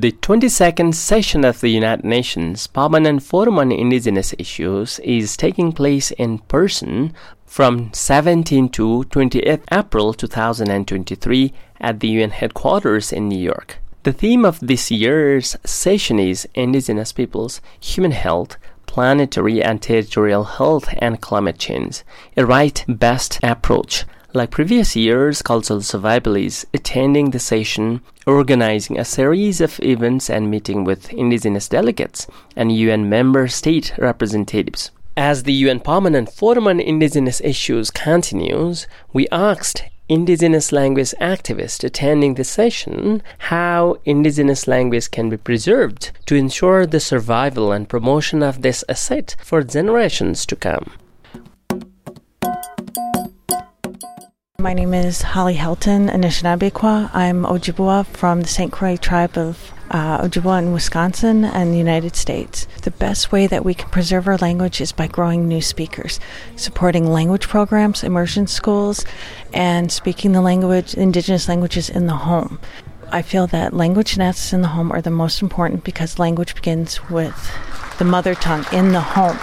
The 22nd session of the United Nations Permanent Forum on Indigenous Issues is taking place in person from 17 to 28 April 2023 at the UN headquarters in New York. The theme of this year's session is Indigenous Peoples, Human Health, Planetary and Territorial Health and Climate Change, a right based approach like previous years, Cultural Survival is attending the session, organizing a series of events and meeting with indigenous delegates and UN member state representatives. As the UN Permanent Forum on Indigenous Issues continues, we asked indigenous language activists attending the session how indigenous language can be preserved to ensure the survival and promotion of this asset for generations to come. My name is Holly Helton Anishinaabekwa. I'm Ojibwa from the St. Croix tribe of uh, Ojibwa in Wisconsin and the United States. The best way that we can preserve our language is by growing new speakers, supporting language programs, immersion schools, and speaking the language, indigenous languages in the home. I feel that language nests in the home are the most important because language begins with the mother tongue in the home.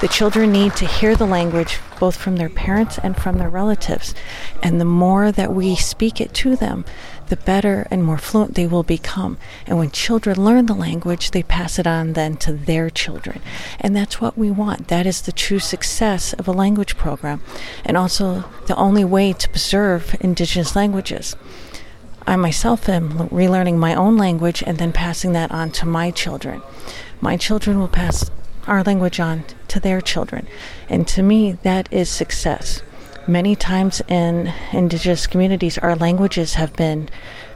The children need to hear the language both from their parents and from their relatives. And the more that we speak it to them, the better and more fluent they will become. And when children learn the language, they pass it on then to their children. And that's what we want. That is the true success of a language program, and also the only way to preserve indigenous languages. I myself am relearning my own language and then passing that on to my children. My children will pass our language on to their children. And to me, that is success. Many times in indigenous communities, our languages have been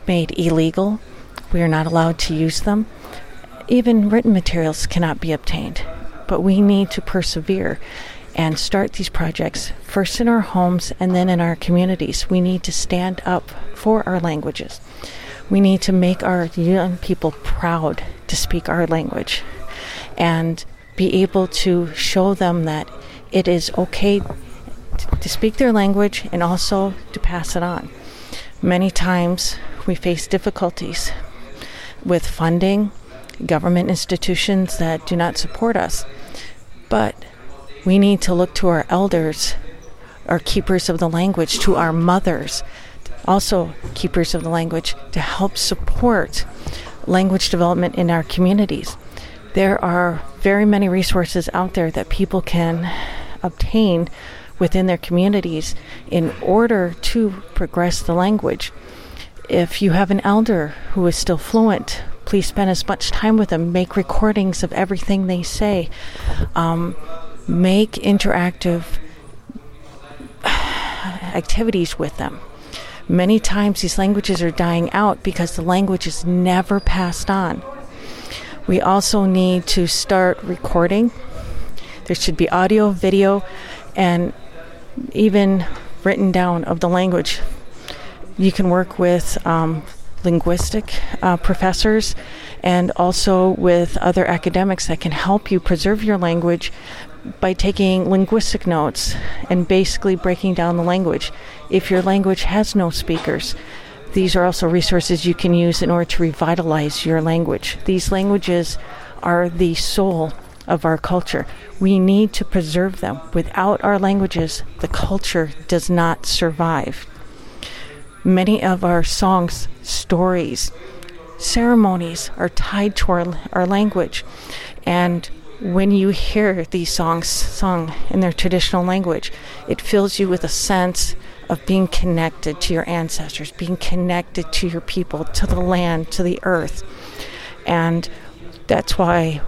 made illegal. We are not allowed to use them. Even written materials cannot be obtained. But we need to persevere and start these projects first in our homes and then in our communities. We need to stand up for our languages. We need to make our young people proud to speak our language and be able to show them that it is okay to speak their language and also to pass it on. Many times we face difficulties with funding, government institutions that do not support us. But we need to look to our elders, our keepers of the language, to our mothers, also keepers of the language, to help support language development in our communities. There are very many resources out there that people can obtain within their communities in order to progress the language. If you have an elder who is still fluent, please spend as much time with them. Make recordings of everything they say. Um, make interactive activities with them. Many times these languages are dying out because the language is never passed on. We also need to start recording. There should be audio, video, and even written down of the language. You can work with um, linguistic uh, professors and also with other academics that can help you preserve your language by taking linguistic notes and basically breaking down the language. If your language has no speakers, these are also resources you can use in order to revitalize your language. These languages are the soul of our culture. We need to preserve them. Without our languages, the culture does not survive. Many of our songs, stories, ceremonies are tied to our, our language. And when you hear these songs sung in their traditional language, it fills you with a sense of being connected to your ancestors, being connected to your people, to the land, to the earth. And that's why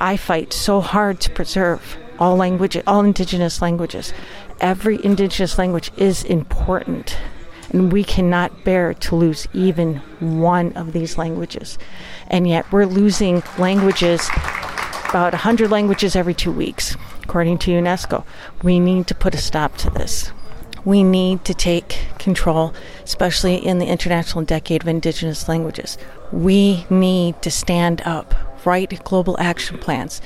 I fight so hard to preserve all languages, all indigenous languages. Every indigenous language is important, and we cannot bear to lose even one of these languages. And yet we're losing languages about 100 languages every two weeks, according to UNESCO. We need to put a stop to this. we need to take control, especially in the International Decade of Indigenous Languages. We need to stand up, write global action plans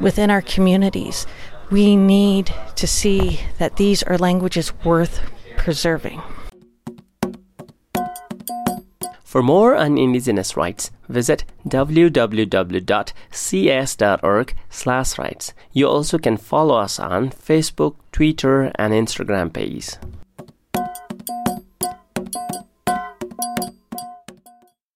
within our communities. We need to see that these are languages worth preserving. For more on Indigenous rights, visit www.cs.org/rights. You also can follow us on Facebook, Twitter, and Instagram pages.